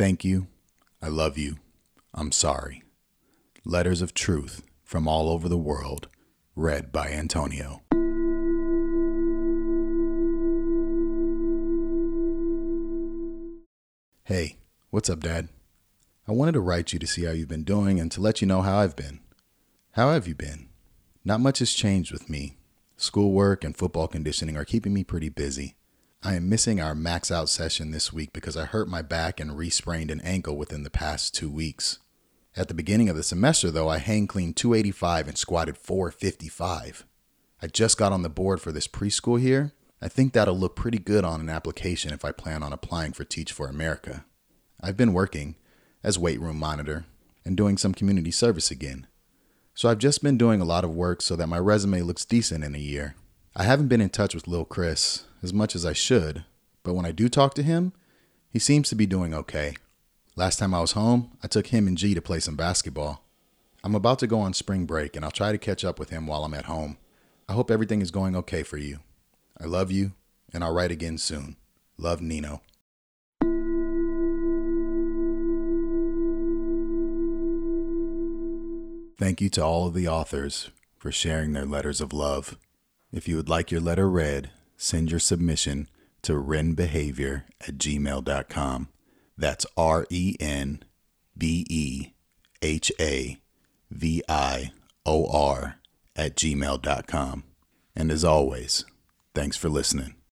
Thank you. I love you. I'm sorry. Letters of Truth from All Over the World, read by Antonio. Hey, what's up, Dad? I wanted to write you to see how you've been doing and to let you know how I've been. How have you been? Not much has changed with me. Schoolwork and football conditioning are keeping me pretty busy. I am missing our max out session this week because I hurt my back and re-sprained an ankle within the past two weeks. At the beginning of the semester, though, I hang cleaned 285 and squatted 455. I just got on the board for this preschool here. I think that'll look pretty good on an application if I plan on applying for Teach for America. I've been working as weight room monitor and doing some community service again. So I've just been doing a lot of work so that my resume looks decent in a year. I haven't been in touch with Lil Chris as much as I should, but when I do talk to him, he seems to be doing okay. Last time I was home, I took him and G to play some basketball. I'm about to go on spring break and I'll try to catch up with him while I'm at home. I hope everything is going okay for you. I love you, and I'll write again soon. Love Nino. Thank you to all of the authors for sharing their letters of love. If you would like your letter read, send your submission to renbehavior at gmail.com. That's R E N B E H A V I O R at gmail.com. And as always, thanks for listening.